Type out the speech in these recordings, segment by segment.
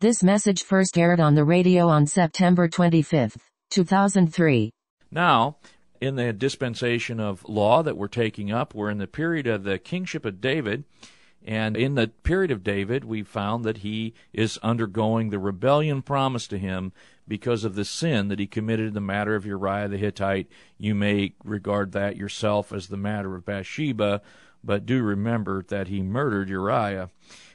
This message first aired on the radio on September 25, 2003. Now, in the dispensation of law that we're taking up, we're in the period of the kingship of David. And in the period of David, we found that he is undergoing the rebellion promised to him because of the sin that he committed in the matter of Uriah the Hittite. You may regard that yourself as the matter of Bathsheba, but do remember that he murdered Uriah.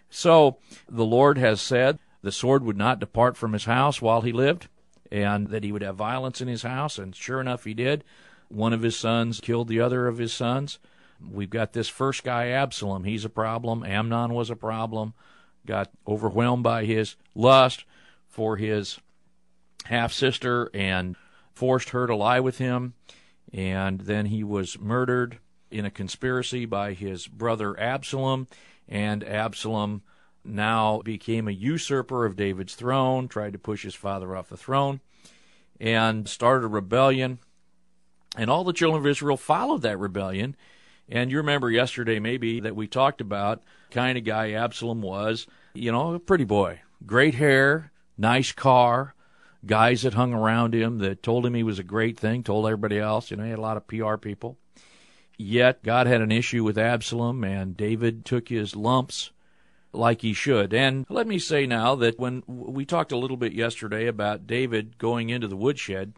So the Lord has said the sword would not depart from his house while he lived, and that he would have violence in his house, and sure enough, he did. One of his sons killed the other of his sons. We've got this first guy, Absalom. He's a problem. Amnon was a problem. Got overwhelmed by his lust for his half sister and forced her to lie with him. And then he was murdered in a conspiracy by his brother Absalom. And Absalom now became a usurper of David's throne, tried to push his father off the throne, and started a rebellion. And all the children of Israel followed that rebellion. And you remember yesterday, maybe, that we talked about kind of guy Absalom was. You know, a pretty boy, great hair, nice car, guys that hung around him that told him he was a great thing, told everybody else. You know, he had a lot of PR people. Yet God had an issue with Absalom, and David took his lumps like he should. And let me say now that when we talked a little bit yesterday about David going into the woodshed,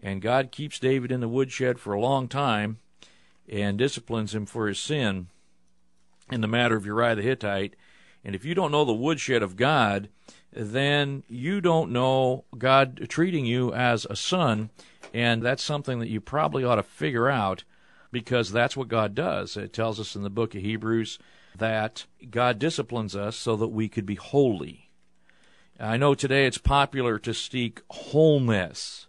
and God keeps David in the woodshed for a long time and disciplines him for his sin in the matter of Uriah the Hittite. And if you don't know the woodshed of God, then you don't know God treating you as a son. And that's something that you probably ought to figure out because that's what God does. It tells us in the book of Hebrews that God disciplines us so that we could be holy. I know today it's popular to seek wholeness.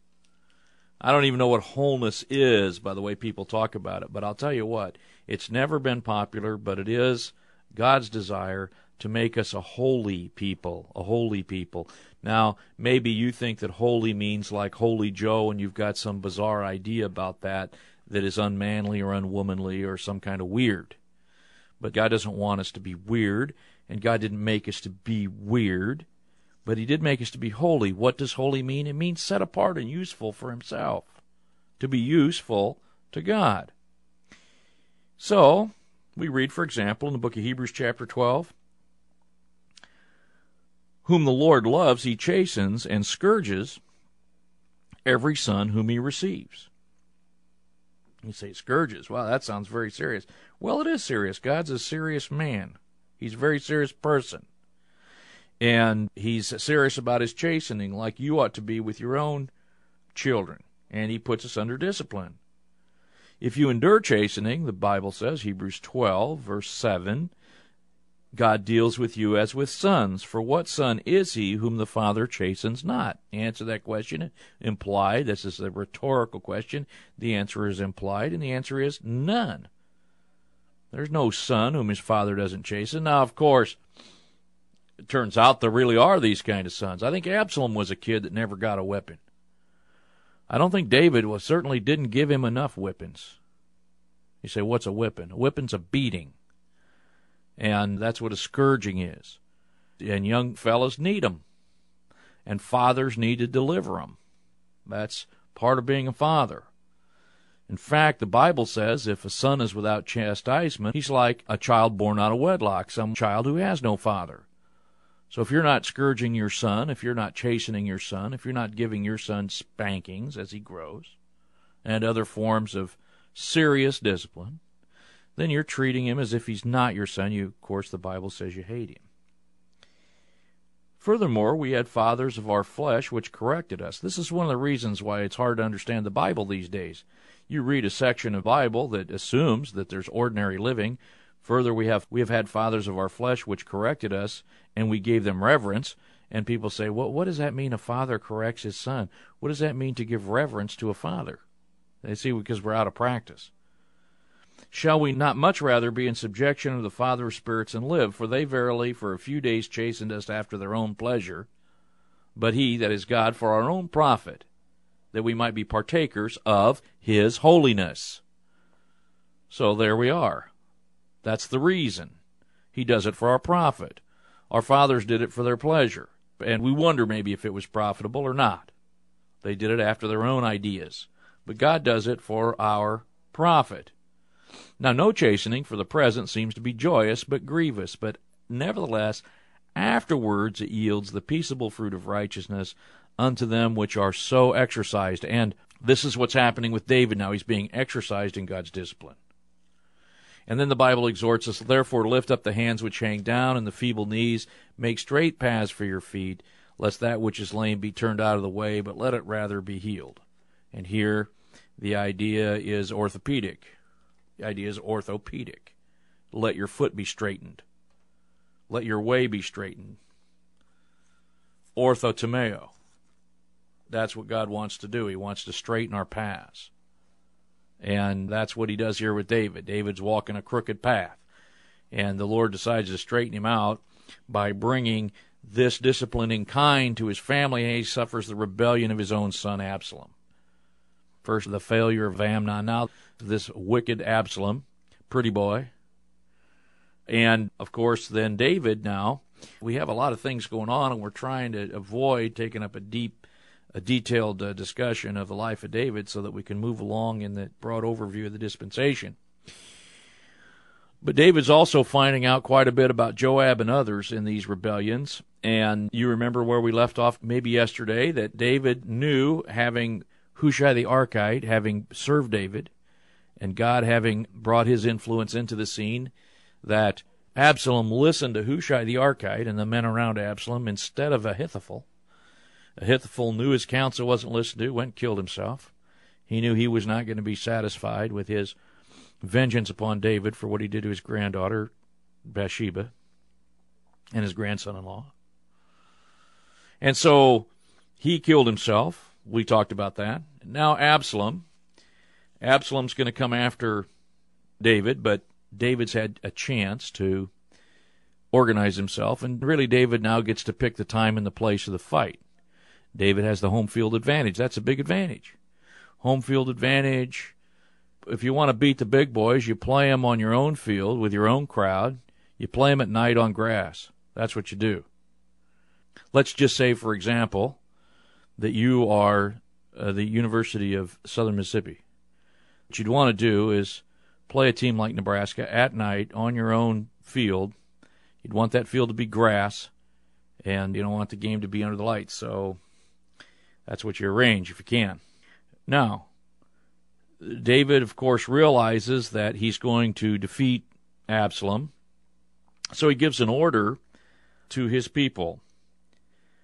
I don't even know what wholeness is by the way people talk about it, but I'll tell you what, it's never been popular, but it is God's desire to make us a holy people, a holy people. Now, maybe you think that holy means like Holy Joe and you've got some bizarre idea about that that is unmanly or unwomanly or some kind of weird. But God doesn't want us to be weird, and God didn't make us to be weird, but He did make us to be holy. What does holy mean? It means set apart and useful for Himself, to be useful to God. So, we read, for example, in the book of Hebrews, chapter 12, Whom the Lord loves, He chastens and scourges every son whom He receives. You say scourges. Wow, that sounds very serious. Well, it is serious. God's a serious man. He's a very serious person. And he's serious about his chastening, like you ought to be with your own children. And he puts us under discipline. If you endure chastening, the Bible says, Hebrews 12, verse 7, God deals with you as with sons. For what son is he whom the Father chastens not? Answer that question implied. This is a rhetorical question. The answer is implied, and the answer is none. There's no son whom his father doesn't chasten. Now, of course, it turns out there really are these kind of sons. I think Absalom was a kid that never got a weapon. I don't think David was certainly didn't give him enough whippings. You say, what's a whipping? A whipping's a beating. And that's what a scourging is. And young fellows need them. And fathers need to deliver them. That's part of being a father. In fact, the Bible says if a son is without chastisement, he's like a child born out of wedlock, some child who has no father. So if you're not scourging your son, if you're not chastening your son, if you're not giving your son spankings as he grows, and other forms of serious discipline, then you're treating him as if he's not your son. You, of course, the Bible says you hate him. Furthermore, we had fathers of our flesh which corrected us. This is one of the reasons why it's hard to understand the Bible these days. You read a section of Bible that assumes that there's ordinary living. Further, we have we have had fathers of our flesh which corrected us, and we gave them reverence. And people say, "Well, what does that mean? A father corrects his son? What does that mean to give reverence to a father?" They see because we're out of practice. Shall we not much rather be in subjection of the Father of spirits and live? For they verily for a few days chastened us after their own pleasure, but he, that is God, for our own profit, that we might be partakers of his holiness. So there we are. That's the reason. He does it for our profit. Our fathers did it for their pleasure. And we wonder maybe if it was profitable or not. They did it after their own ideas. But God does it for our profit. Now, no chastening for the present seems to be joyous, but grievous. But nevertheless, afterwards it yields the peaceable fruit of righteousness unto them which are so exercised. And this is what's happening with David now. He's being exercised in God's discipline. And then the Bible exhorts us, therefore lift up the hands which hang down and the feeble knees, make straight paths for your feet, lest that which is lame be turned out of the way, but let it rather be healed. And here the idea is orthopedic. The idea is orthopedic. Let your foot be straightened. Let your way be straightened. Orthotomeo. That's what God wants to do. He wants to straighten our paths. And that's what he does here with David. David's walking a crooked path. And the Lord decides to straighten him out by bringing this disciplining kind to his family, and he suffers the rebellion of his own son Absalom. First, the failure of Amnon. Now, this wicked Absalom, pretty boy. And, of course, then David now. We have a lot of things going on, and we're trying to avoid taking up a deep a detailed uh, discussion of the life of David so that we can move along in the broad overview of the dispensation. But David's also finding out quite a bit about Joab and others in these rebellions. And you remember where we left off maybe yesterday that David knew, having Hushai the Archite, having served David, and God having brought his influence into the scene, that Absalom listened to Hushai the Archite and the men around Absalom instead of Ahithophel. Ahithophel knew his counsel wasn't listened to, went and killed himself. He knew he was not going to be satisfied with his vengeance upon David for what he did to his granddaughter, Bathsheba, and his grandson in law. And so he killed himself. We talked about that. Now Absalom. Absalom's going to come after David, but David's had a chance to organize himself, and really David now gets to pick the time and the place of the fight. David has the home field advantage. That's a big advantage. Home field advantage. If you want to beat the big boys, you play them on your own field with your own crowd. You play them at night on grass. That's what you do. Let's just say, for example, that you are uh, the University of Southern Mississippi. What you'd want to do is play a team like Nebraska at night on your own field. You'd want that field to be grass, and you don't want the game to be under the lights. So that's what you arrange if you can. Now, David, of course, realizes that he's going to defeat Absalom. So he gives an order to his people.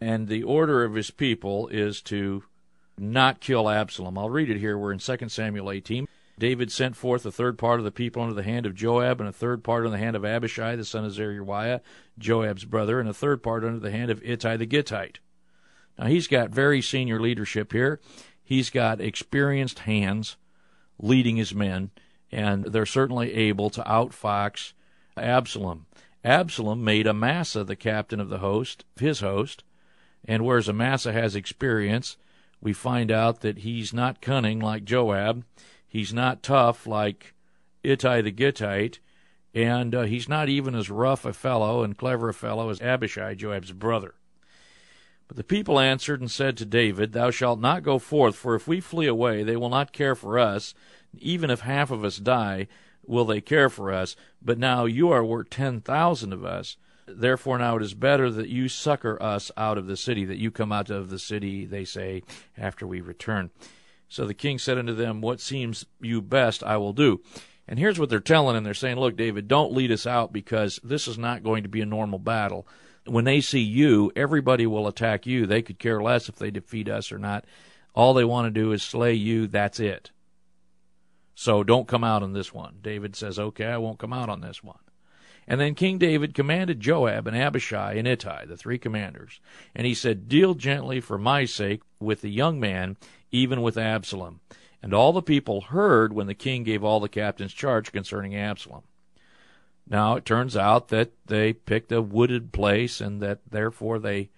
And the order of his people is to not kill Absalom. I'll read it here. We're in 2 Samuel 18. David sent forth a third part of the people under the hand of Joab, and a third part under the hand of Abishai, the son of Zeruiah, Joab's brother, and a third part under the hand of Ittai the Gittite. Now, he's got very senior leadership here. He's got experienced hands leading his men, and they're certainly able to outfox Absalom. Absalom made Amasa the captain of the host, his host, and whereas Amasa has experience, we find out that he's not cunning like Joab, he's not tough like Ittai the Gittite, and uh, he's not even as rough a fellow and clever a fellow as Abishai, Joab's brother. But the people answered and said to David, Thou shalt not go forth, for if we flee away, they will not care for us. Even if half of us die, will they care for us? But now you are worth ten thousand of us. Therefore now it is better that you succor us out of the city, that you come out of the city, they say, after we return. So the king said unto them, What seems you best, I will do. And here's what they're telling him. They're saying, Look, David, don't lead us out because this is not going to be a normal battle when they see you, everybody will attack you. They could care less if they defeat us or not. All they want to do is slay you. That's it. So don't come out on this one. David says, Okay, I won't come out on this one. And then King David commanded Joab and Abishai and Ittai, the three commanders, and he said, Deal gently for my sake with the young man, even with Absalom. And all the people heard when the king gave all the captains charge concerning Absalom. Now it turns out that they picked a wooded place, and that therefore they,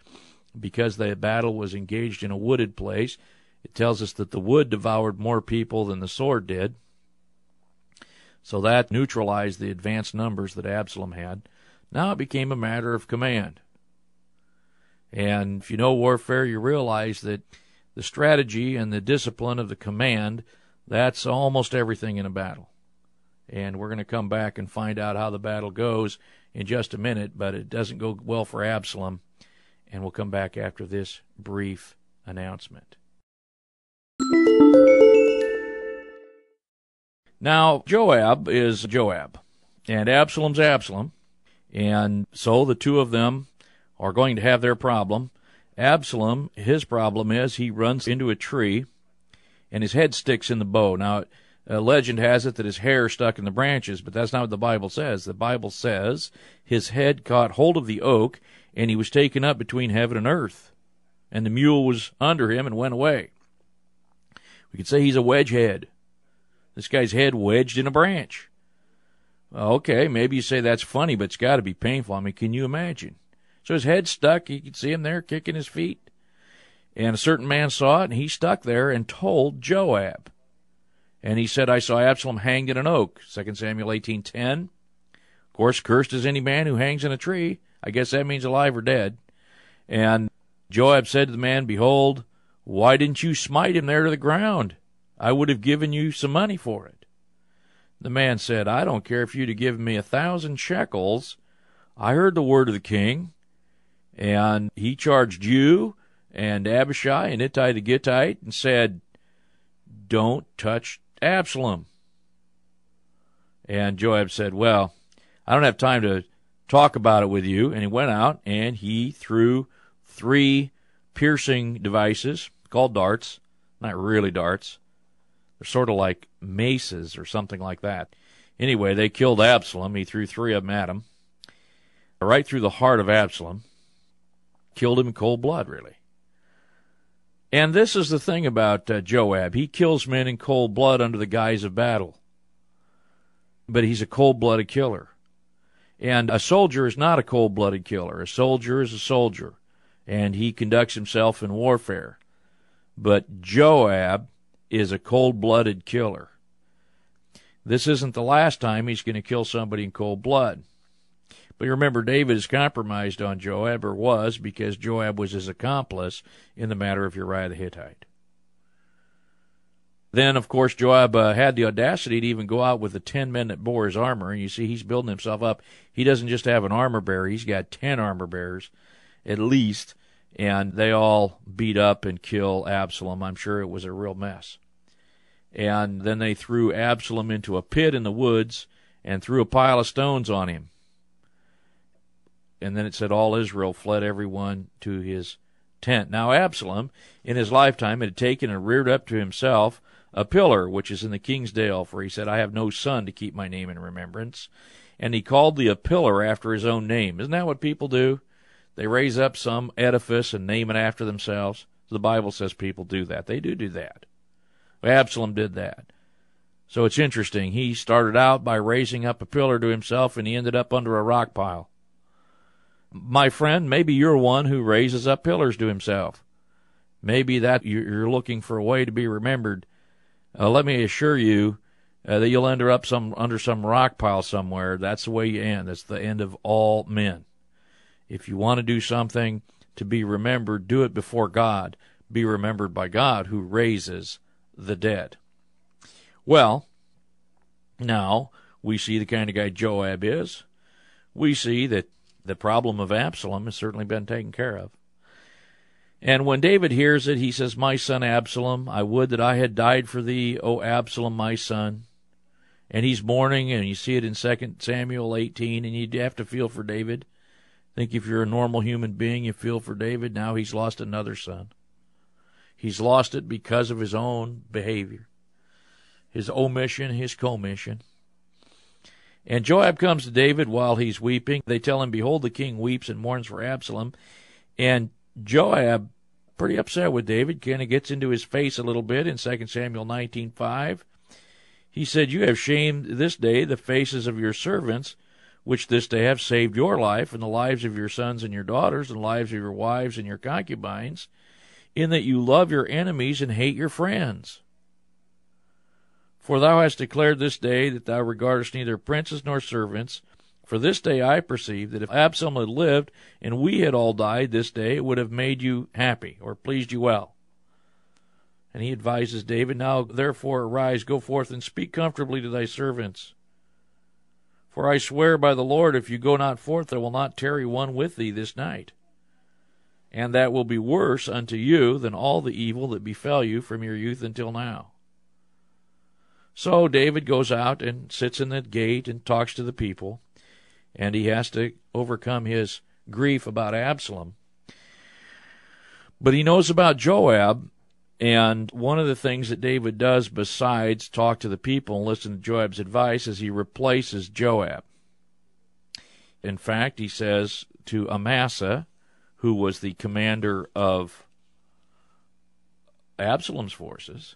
because the battle was engaged in a wooded place, it tells us that the wood devoured more people than the sword did. So that neutralized the advanced numbers that Absalom had. Now it became a matter of command. And if you know warfare, you realize that the strategy and the discipline of the command, that's almost everything in a battle. And we're going to come back and find out how the battle goes in just a minute, but it doesn't go well for Absalom. And we'll come back after this brief announcement. Now, Joab is Joab, and Absalom's Absalom, and so the two of them are going to have their problem. Absalom, his problem is he runs into a tree, and his head sticks in the bow. Now, a legend has it that his hair stuck in the branches, but that's not what the Bible says. The Bible says his head caught hold of the oak, and he was taken up between heaven and earth, and the mule was under him and went away. We could say he's a wedge head. This guy's head wedged in a branch. Uh, okay, maybe you say that's funny, but it's got to be painful. I mean, can you imagine? So his head stuck. You could see him there kicking his feet. And a certain man saw it, and he stuck there and told Joab. And he said, I saw Absalom hanged in an oak. 2 Samuel 18.10. Of course, cursed is any man who hangs in a tree. I guess that means alive or dead. And Joab said to the man, Behold, why didn't you smite him there to the ground? I would have given you some money for it. The man said, I don't care if you'd have given me a thousand shekels. I heard the word of the king, and he charged you and Abishai and Ittai the Gittite and said, Don't touch Absalom. And Joab said, Well, I don't have time to talk about it with you. And he went out and he threw three piercing devices called darts, not really darts, they're sort of like maces or something like that. Anyway, they killed Absalom. He threw three of them at him, right through the heart of Absalom. Killed him in cold blood, really. And this is the thing about uh, Joab. He kills men in cold blood under the guise of battle. But he's a cold blooded killer. And a soldier is not a cold blooded killer. A soldier is a soldier. And he conducts himself in warfare. But Joab is a cold blooded killer. This isn't the last time he's going to kill somebody in cold blood. But you remember, David is compromised on Joab, or was, because Joab was his accomplice in the matter of Uriah the Hittite. Then, of course, Joab uh, had the audacity to even go out with the ten men that bore his armor. And you see, he's building himself up. He doesn't just have an armor bearer, he's got ten armor bearers, at least and they all beat up and kill Absalom. I'm sure it was a real mess. And then they threw Absalom into a pit in the woods and threw a pile of stones on him. And then it said all Israel fled everyone to his tent. Now Absalom, in his lifetime, had taken and reared up to himself a pillar which is in the king's dale, for he said, I have no son to keep my name in remembrance. And he called the a pillar after his own name. Isn't that what people do? They raise up some edifice and name it after themselves. The Bible says people do that. They do do that. Absalom did that. So it's interesting. He started out by raising up a pillar to himself and he ended up under a rock pile. My friend, maybe you're one who raises up pillars to himself. Maybe that you're looking for a way to be remembered. Uh, let me assure you uh, that you'll end up some under some rock pile somewhere. That's the way you end. That's the end of all men. If you want to do something to be remembered, do it before God. Be remembered by God who raises the dead. Well, now we see the kind of guy Joab is. We see that the problem of Absalom has certainly been taken care of. And when David hears it, he says, My son Absalom, I would that I had died for thee, O Absalom, my son. And he's mourning, and you see it in 2 Samuel 18, and you have to feel for David think if you're a normal human being, you feel for David. Now he's lost another son. He's lost it because of his own behavior, his omission, his commission. And Joab comes to David while he's weeping. They tell him, Behold, the king weeps and mourns for Absalom. And Joab, pretty upset with David, kind of gets into his face a little bit in 2 Samuel 19.5. He said, You have shamed this day the faces of your servants which this day have saved your life and the lives of your sons and your daughters and the lives of your wives and your concubines, in that you love your enemies and hate your friends. For thou hast declared this day that thou regardest neither princes nor servants, For this day I perceive that if Absalom had lived and we had all died this day, it would have made you happy or pleased you well. And he advises David, Now therefore arise, go forth, and speak comfortably to thy servants. For I swear by the Lord, if you go not forth, I will not tarry one with thee this night. And that will be worse unto you than all the evil that befell you from your youth until now. So David goes out and sits in the gate and talks to the people and he has to overcome his grief about Absalom. But he knows about Joab, and one of the things that David does besides talk to the people and listen to Joab's advice is he replaces Joab. In fact, he says to Amasa, who was the commander of Absalom's forces,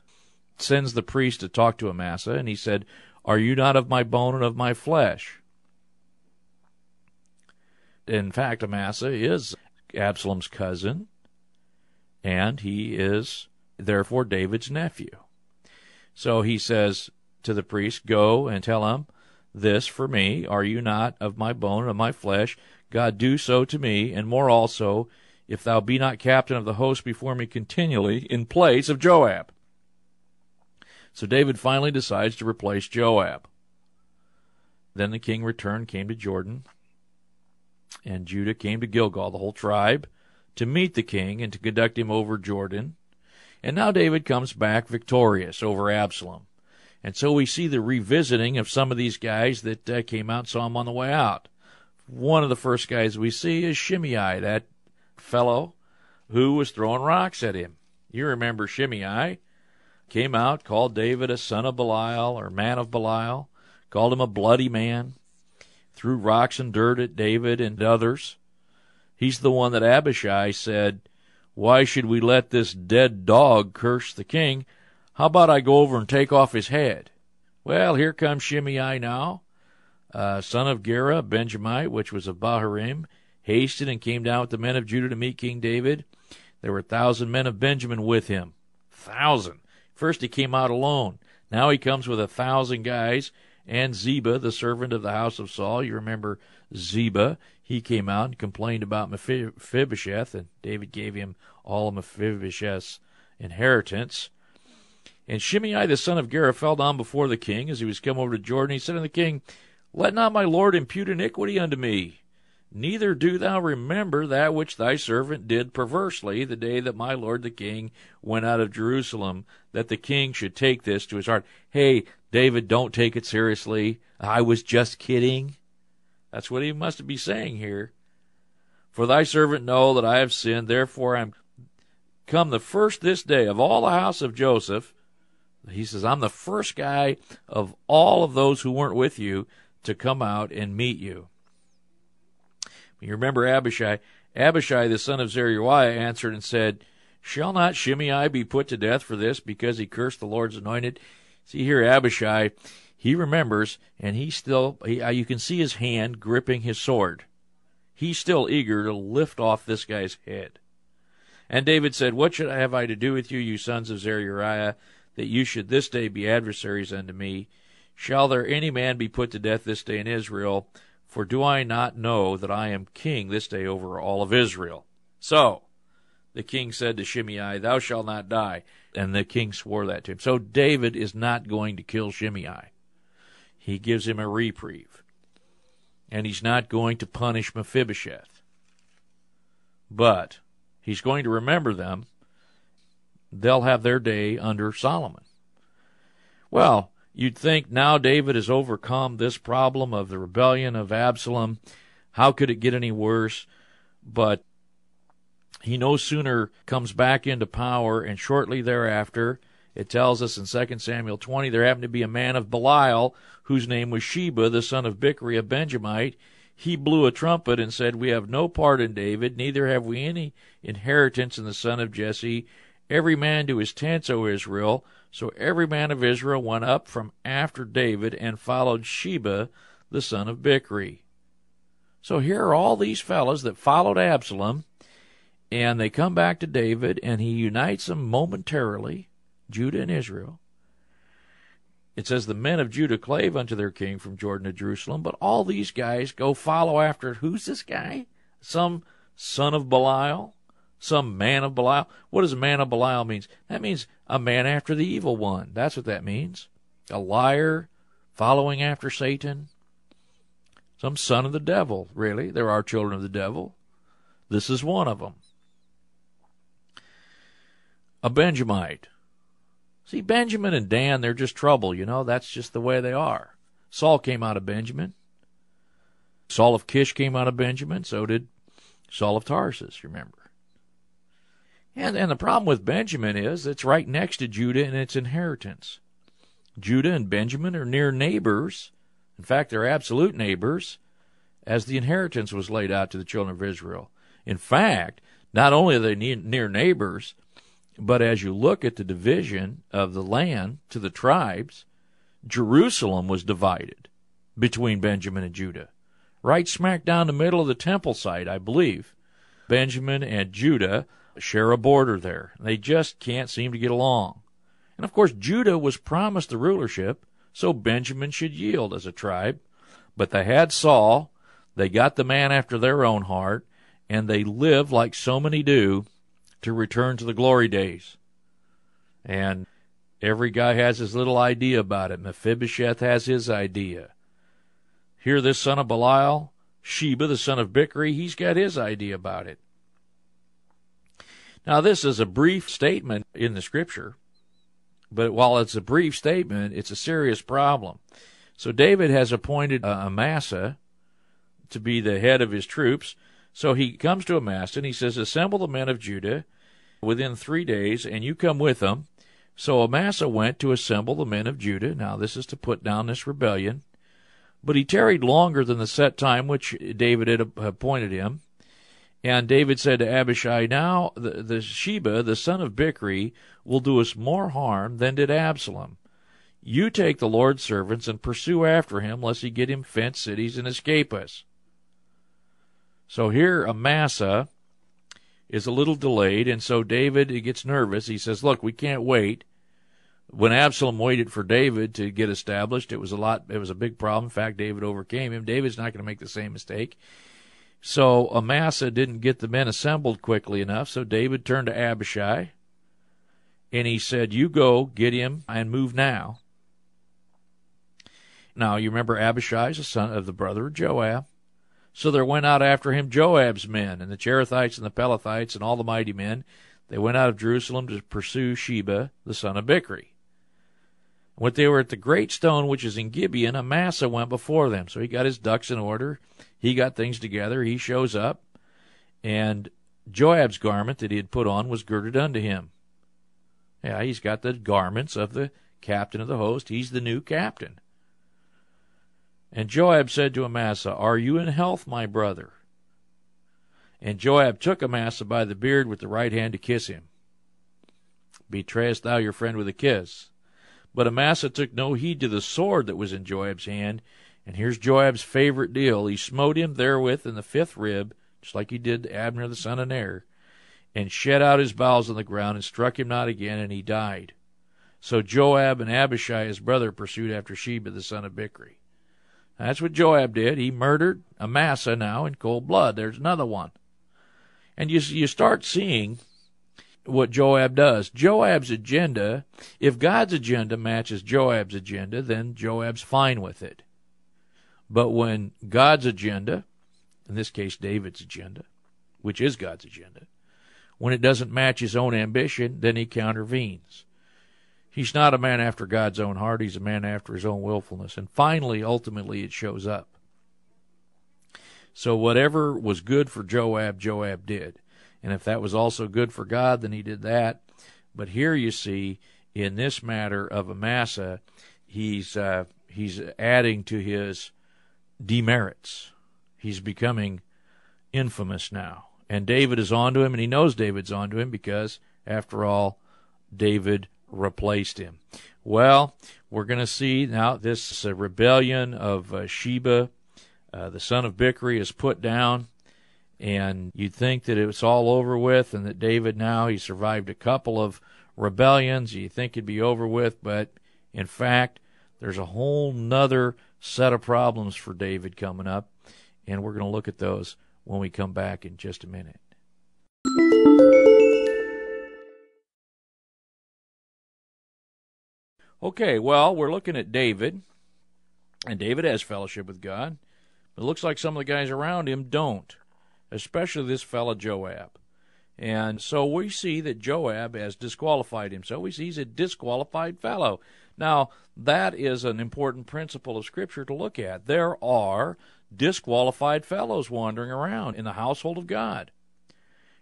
sends the priest to talk to Amasa, and he said, Are you not of my bone and of my flesh? in fact, Amasa is Absalom's cousin, and he is therefore David's nephew. So he says to the priest, Go and tell him this for me. Are you not of my bone and of my flesh? God, do so to me, and more also, if thou be not captain of the host before me continually, in place of Joab. So David finally decides to replace Joab. Then the king returned, came to Jordan, and Judah came to Gilgal, the whole tribe, to meet the king and to conduct him over Jordan. And now David comes back victorious over Absalom. And so we see the revisiting of some of these guys that uh, came out saw him on the way out. One of the first guys we see is Shimei, that fellow who was throwing rocks at him. You remember Shimei came out, called David a son of Belial or man of Belial, called him a bloody man threw rocks and dirt at David and others. He's the one that Abishai said, Why should we let this dead dog curse the king? How about I go over and take off his head? Well, here comes Shimei now, uh, son of Gera, Benjamite, which was of Bahurim, hasted and came down with the men of Judah to meet King David. There were a thousand men of Benjamin with him. Thousand. First he came out alone. Now he comes with a thousand guys and Ziba, the servant of the house of Saul. You remember Ziba. He came out and complained about Mephibosheth, and David gave him all Mephibosheth's inheritance. And Shimei the son of Gera fell down before the king as he was come over to Jordan. He said unto the king, Let not my lord impute iniquity unto me, neither do thou remember that which thy servant did perversely the day that my lord the king went out of Jerusalem, that the king should take this to his heart. Hey, David, don't take it seriously. I was just kidding. That's what he must be saying here. For thy servant know that I have sinned, therefore I am come the first this day of all the house of Joseph. He says, I'm the first guy of all of those who weren't with you to come out and meet you. You remember Abishai. Abishai, the son of Zeruiah, answered and said, Shall not Shimei be put to death for this, because he cursed the Lord's anointed? See here, Abishai, he remembers, and he still, he, uh, you can see his hand gripping his sword. He's still eager to lift off this guy's head. And David said, What should I have I to do with you, you sons of Zeruiah, that you should this day be adversaries unto me? Shall there any man be put to death this day in Israel? For do I not know that I am king this day over all of Israel? So, the king said to Shimei, Thou shalt not die. And the king swore that to him. So David is not going to kill Shimei. He gives him a reprieve. And he's not going to punish Mephibosheth. But he's going to remember them. They'll have their day under Solomon. Well, you'd think now David has overcome this problem of the rebellion of Absalom. How could it get any worse? But he no sooner comes back into power, and shortly thereafter, it tells us in 2 Samuel 20, there happened to be a man of Belial, whose name was Sheba, the son of Bichri, a Benjamite. He blew a trumpet and said, We have no part in David, neither have we any inheritance in the son of Jesse. Every man to his tents, O Israel. So every man of Israel went up from after David and followed Sheba, the son of Bichri. So here are all these fellows that followed Absalom and they come back to David, and he unites them momentarily, Judah and Israel. It says the men of Judah clave unto their king from Jordan to Jerusalem, but all these guys go follow after who's this guy? Some son of Belial? Some man of Belial? What does a man of Belial means? That means a man after the evil one. That's what that means. A liar following after Satan. Some son of the devil, really. There are children of the devil. This is one of them. A Benjamite. See, Benjamin and Dan, they're just trouble, you know. That's just the way they are. Saul came out of Benjamin. Saul of Kish came out of Benjamin. So did Saul of Tarsus, remember. And, and the problem with Benjamin is it's right next to Judah and its inheritance. Judah and Benjamin are near neighbors. In fact, they're absolute neighbors as the inheritance was laid out to the children of Israel. In fact, not only are they near neighbors, but as you look at the division of the land to the tribes, Jerusalem was divided between Benjamin and Judah. Right smack down the middle of the temple site, I believe. Benjamin and Judah share a border there. They just can't seem to get along. And of course, Judah was promised the rulership, so Benjamin should yield as a tribe. But they had Saul, they got the man after their own heart, and they live like so many do to return to the glory days. And every guy has his little idea about it. Mephibosheth has his idea. Here, this son of Belial, Sheba, the son of Bichri, he's got his idea about it. Now, this is a brief statement in the scripture, but while it's a brief statement, it's a serious problem. So, David has appointed uh, Amasa to be the head of his troops. So he comes to Amasa and he says, Assemble the men of Judah within three days, and you come with them. So Amasa went to assemble the men of Judah. Now, this is to put down this rebellion. But he tarried longer than the set time which David had appointed him. And David said to Abishai, Now the, the Sheba, the son of Bichri, will do us more harm than did Absalom. You take the Lord's servants and pursue after him, lest he get him fenced cities and escape us. So here Amasa is a little delayed, and so David gets nervous. He says, "Look, we can't wait." When Absalom waited for David to get established, it was a lot. It was a big problem. In fact, David overcame him. David's not going to make the same mistake. So Amasa didn't get the men assembled quickly enough. So David turned to Abishai, and he said, "You go get him and move now." Now you remember Abishai is the son of the brother of Joab. So there went out after him Joab's men, and the Cherethites and the Pelethites and all the mighty men. They went out of Jerusalem to pursue Sheba, the son of Bichri. When they were at the great stone which is in Gibeon, Amasa went before them. So he got his ducks in order. He got things together. He shows up, and Joab's garment that he had put on was girded unto him. Yeah, he's got the garments of the captain of the host. He's the new captain. And Joab said to Amasa, Are you in health, my brother? And Joab took Amasa by the beard with the right hand to kiss him. Betrayest thou your friend with a kiss? But Amasa took no heed to the sword that was in Joab's hand. And here's Joab's favorite deal. He smote him therewith in the fifth rib, just like he did Abner the son of Ner, and shed out his bowels on the ground, and struck him not again, and he died. So Joab and Abishai his brother pursued after Sheba the son of Bichri. That's what Joab did. He murdered Amasa now in cold blood. There's another one. And you, you start seeing what Joab does. Joab's agenda, if God's agenda matches Joab's agenda, then Joab's fine with it. But when God's agenda, in this case David's agenda, which is God's agenda, when it doesn't match his own ambition, then he countervenes. He's not a man after God's own heart. He's a man after his own willfulness. And finally, ultimately, it shows up. So whatever was good for Joab, Joab did. And if that was also good for God, then he did that. But here you see, in this matter of Amasa, he's uh, he's adding to his demerits. He's becoming infamous now. And David is onto him, and he knows David's onto him because, after all, David replaced him. Well, we're going to see now this uh, rebellion of uh, Sheba, uh, the son of Bichri, is put down, and you'd think that it was all over with, and that David now he survived a couple of rebellions. You think it'd be over with, but in fact, there's a whole nother set of problems for David coming up, and we're going to look at those when we come back in just a minute. Okay, well, we're looking at David, and David has fellowship with God. But It looks like some of the guys around him don't, especially this fellow Joab. And so we see that Joab has disqualified himself. We see he's a disqualified fellow. Now, that is an important principle of Scripture to look at. There are disqualified fellows wandering around in the household of God.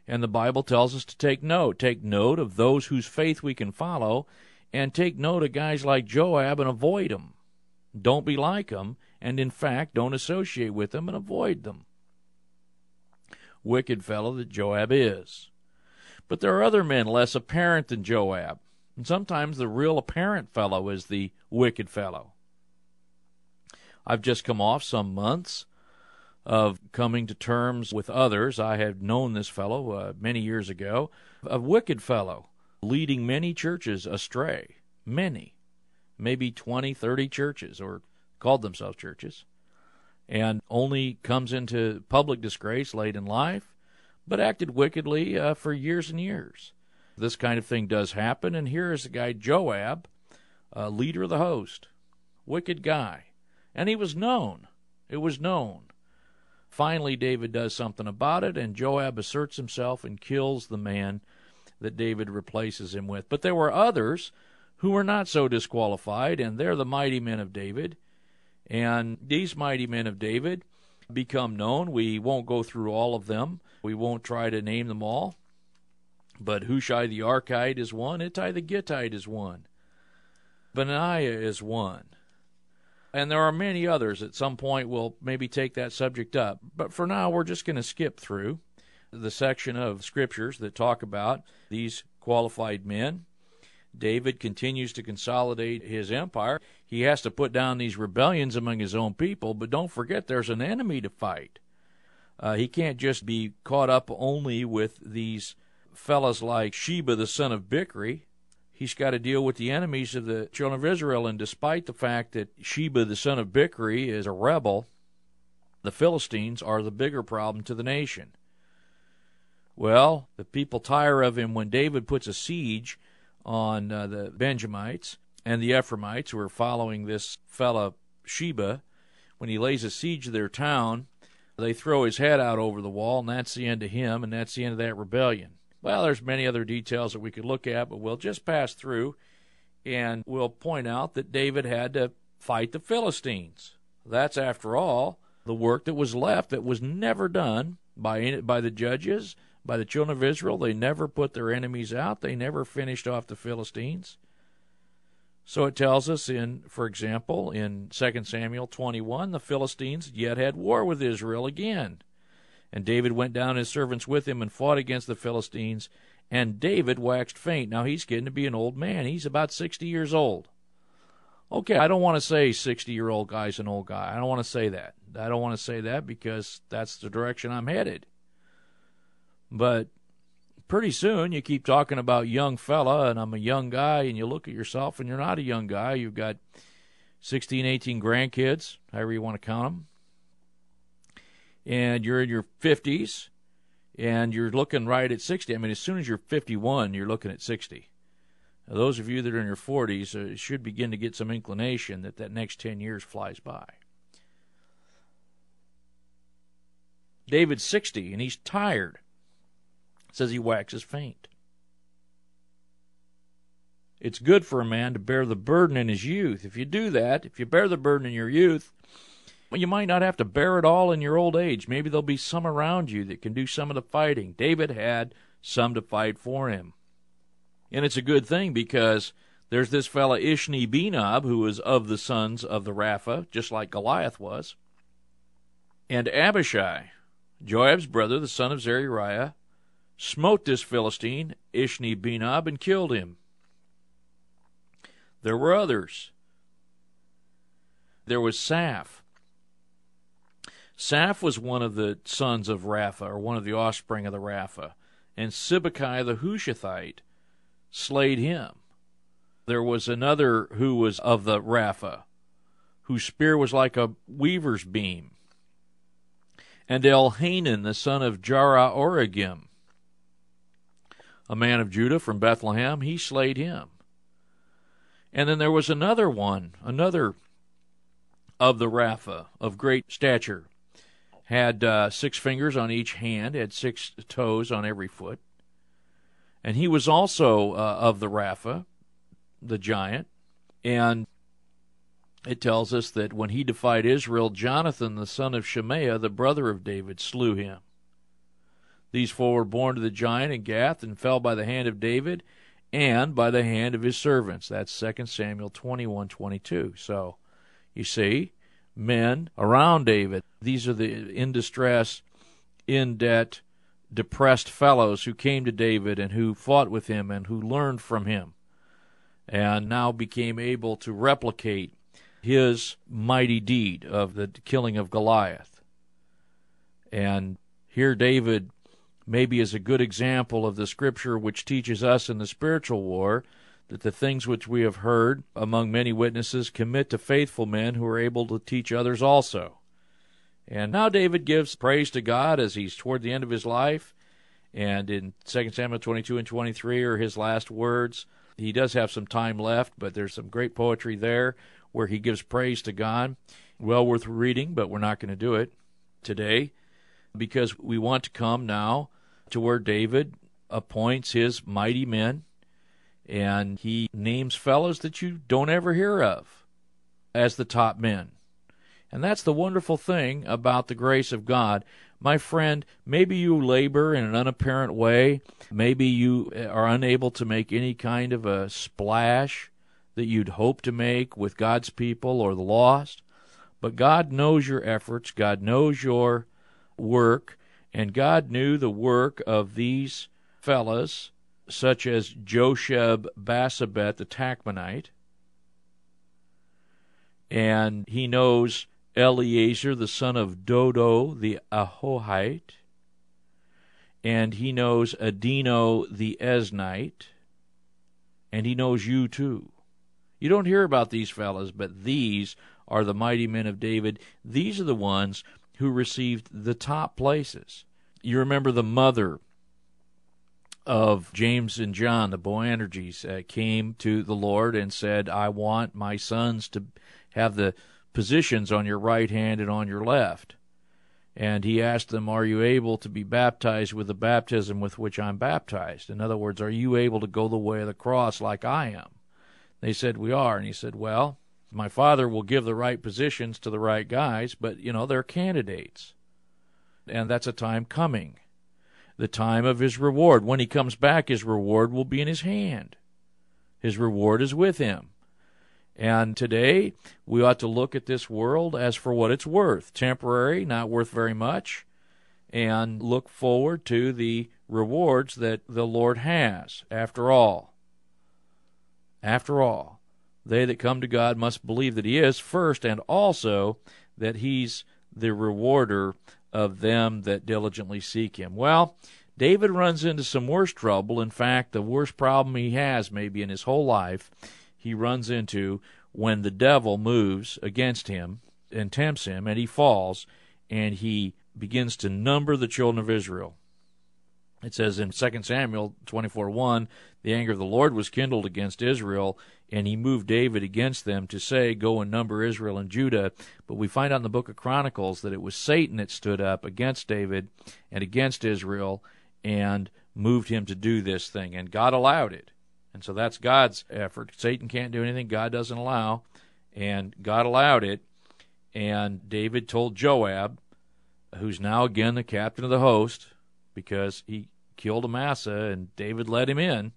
And the Bible tells us to take note. Take note of those whose faith we can follow, and take note of guys like Joab and avoid them. Don't be like them, and in fact, don't associate with them and avoid them. Wicked fellow that Joab is. But there are other men less apparent than Joab. And sometimes the real apparent fellow is the wicked fellow. I've just come off some months of coming to terms with others. I had known this fellow uh, many years ago, a wicked fellow, leading many churches astray. Many. Maybe 20, 30 churches, or called themselves churches. And only comes into public disgrace late in life, but acted wickedly uh, for years and years this kind of thing does happen. And here is the guy Joab, uh, leader of the host, wicked guy, and he was known. It was known. Finally, David does something about it, and Joab asserts himself and kills the man that David replaces him with. But there were others who were not so disqualified, and they're the mighty men of David. And these mighty men of David become known. We won't go through all of them. We won't try to name them all. But Hushai the Archite is one, Ittai the Gittite is one, Benaiah is one. And there are many others. At some point, we'll maybe take that subject up. But for now, we're just going to skip through the section of scriptures that talk about these qualified men. David continues to consolidate his empire. He has to put down these rebellions among his own people, but don't forget there's an enemy to fight. Uh, he can't just be caught up only with these fellows like Sheba the son of Bichri, he's got to deal with the enemies of the children of Israel. And despite the fact that Sheba the son of Bichri is a rebel, the Philistines are the bigger problem to the nation. Well, the people tire of him when David puts a siege on uh, the Benjamites and the Ephraimites who are following this fellow Sheba. When he lays a siege to their town, they throw his head out over the wall, and that's the end of him, and that's the end of that rebellion. Well, there's many other details that we could look at, but we'll just pass through and we'll point out that David had to fight the Philistines. That's, after all, the work that was left that was never done by by the judges, by the children of Israel. They never put their enemies out. They never finished off the Philistines. So it tells us in, for example, in 2 Samuel 21, the Philistines yet had war with Israel again. And David went down his servants with him and fought against the Philistines. And David waxed faint. Now he's getting to be an old man. He's about 60 years old. Okay, I don't want to say 60 year old guy's an old guy. I don't want to say that. I don't want to say that because that's the direction I'm headed. But pretty soon you keep talking about young fella and I'm a young guy and you look at yourself and you're not a young guy. You've got 16, 18 grandkids, however you want to count them and you're in your 50s and you're looking right at 60. I mean, as soon as you're 51, you're looking at 60. Now, those of you that are in your 40s uh, should begin to get some inclination that that next 10 years flies by. David's 60 and he's tired. Says he waxes faint. It's good for a man to bear the burden in his youth. If you do that, if you bear the burden in your youth, well, you might not have to bear it all in your old age. Maybe there'll be some around you that can do some of the fighting. David had some to fight for him. And it's a good thing because there's this fellow Ishni Benob who was of the sons of the Rapha, just like Goliath was. And Abishai, Joab's brother, the son of Zeruiah, smote this Philistine, Ishni Benob, and killed him. There were others. There was Saph, Saph was one of the sons of Rapha, or one of the offspring of the Rapha, and Sibbecai the Hushathite slayed him. There was another who was of the Rapha, whose spear was like a weaver's beam. And Elhanan, the son of Jaare-Oregim, a man of Judah from Bethlehem, he slayed him. And then there was another one, another of the Rapha of great stature, had uh, six fingers on each hand, had six toes on every foot. And he was also uh, of the Rapha, the giant. And it tells us that when he defied Israel, Jonathan, the son of Shemaiah, the brother of David, slew him. These four were born to the giant in Gath and fell by the hand of David and by the hand of his servants. That's 2 Samuel 21:22. So, you see, men around David, these are the in distress, in debt, depressed fellows who came to David and who fought with him and who learned from him and now became able to replicate his mighty deed of the killing of Goliath. And here David maybe is a good example of the scripture which teaches us in the spiritual war that the things which we have heard among many witnesses commit to faithful men who are able to teach others also. And now David gives praise to God as he's toward the end of his life. And in 2 Samuel 22 and 23 are his last words. He does have some time left, but there's some great poetry there where he gives praise to God. Well worth reading, but we're not going to do it today because we want to come now to where David appoints his mighty men and he names fellows that you don't ever hear of as the top men. And that's the wonderful thing about the grace of God. My friend, maybe you labor in an unapparent way. Maybe you are unable to make any kind of a splash that you'd hope to make with God's people or the lost. But God knows your efforts, God knows your work, and God knew the work of these fellows, such as Josheb Basshebeth the Tachmonite, and He knows Eleazar the son of Dodo the Ahohite, and He knows Adino the Eznite, and He knows you too. You don't hear about these fellows, but these are the mighty men of David. These are the ones who received the top places. You remember the mother of James and John, the Boanerges, uh, came to the Lord and said, I want my sons to have the positions on your right hand and on your left. And he asked them, Are you able to be baptized with the baptism with which I'm baptized? In other words, are you able to go the way of the cross like I am? They said, We are. And he said, Well, my father will give the right positions to the right guys, but, you know, they're candidates. And that's a time coming. The time of his reward. When he comes back, his reward will be in his hand. His reward is with him. And today, we ought to look at this world as for what it's worth temporary, not worth very much, and look forward to the rewards that the Lord has. After all, after all, they that come to God must believe that He is first, and also that He's the rewarder of them that diligently seek Him. Well, David runs into some worse trouble. In fact, the worst problem he has, maybe in his whole life, he runs into when the devil moves against him and tempts him, and he falls, and he begins to number the children of Israel. It says in 2 Samuel 24 1, the anger of the Lord was kindled against Israel, and he moved David against them to say, Go and number Israel and Judah. But we find out in the book of Chronicles that it was Satan that stood up against David and against Israel and moved him to do this thing. And God allowed it. And so that's God's effort. Satan can't do anything God doesn't allow. And God allowed it. And David told Joab, who's now again the captain of the host, because he killed Amasa and David let him in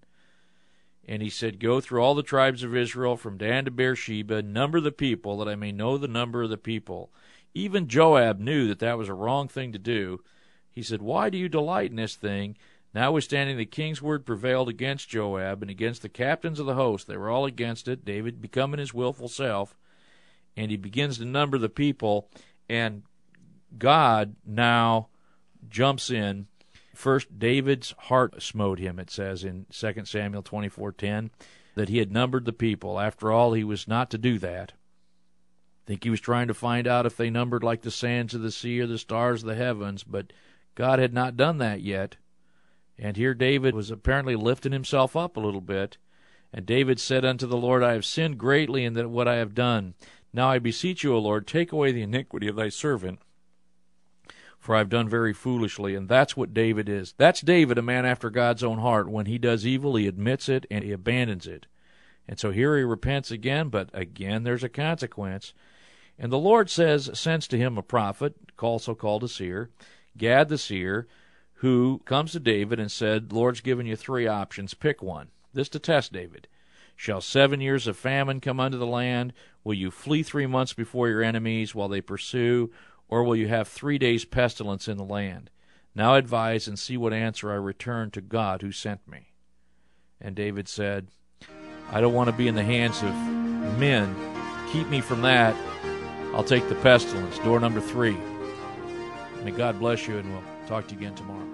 and he said, Go through all the tribes of Israel from Dan to Beersheba, number the people, that I may know the number of the people. Even Joab knew that that was a wrong thing to do. He said, Why do you delight in this thing? Notwithstanding the king's word prevailed against Joab and against the captains of the host. They were all against it, David becoming his wilful self. And he begins to number the people, and God now jumps in First, David's heart smote him, it says in 2 Samuel 24:10, that he had numbered the people. After all, he was not to do that. Think he was trying to find out if they numbered like the sands of the sea or the stars of the heavens, but God had not done that yet. And here David was apparently lifting himself up a little bit. And David said unto the Lord, I have sinned greatly in that what I have done. Now I beseech you, O Lord, take away the iniquity of thy servant, for I have done very foolishly. And that's what David is. That's David, a man after God's own heart. When he does evil, he admits it and he abandons it. And so here he repents again, but again there's a consequence. And the Lord says, sends to him a prophet, also called a seer, Gad the seer, who comes to David and said, Lord's given you three options. Pick one. This to test David. Shall seven years of famine come unto the land? Will you flee three months before your enemies while they pursue? Or will you have three days' pestilence in the land? Now advise and see what answer I return to God who sent me. And David said, I don't want to be in the hands of men. Keep me from that. I'll take the pestilence. Door number three. May God bless you, and we'll talk to you again tomorrow.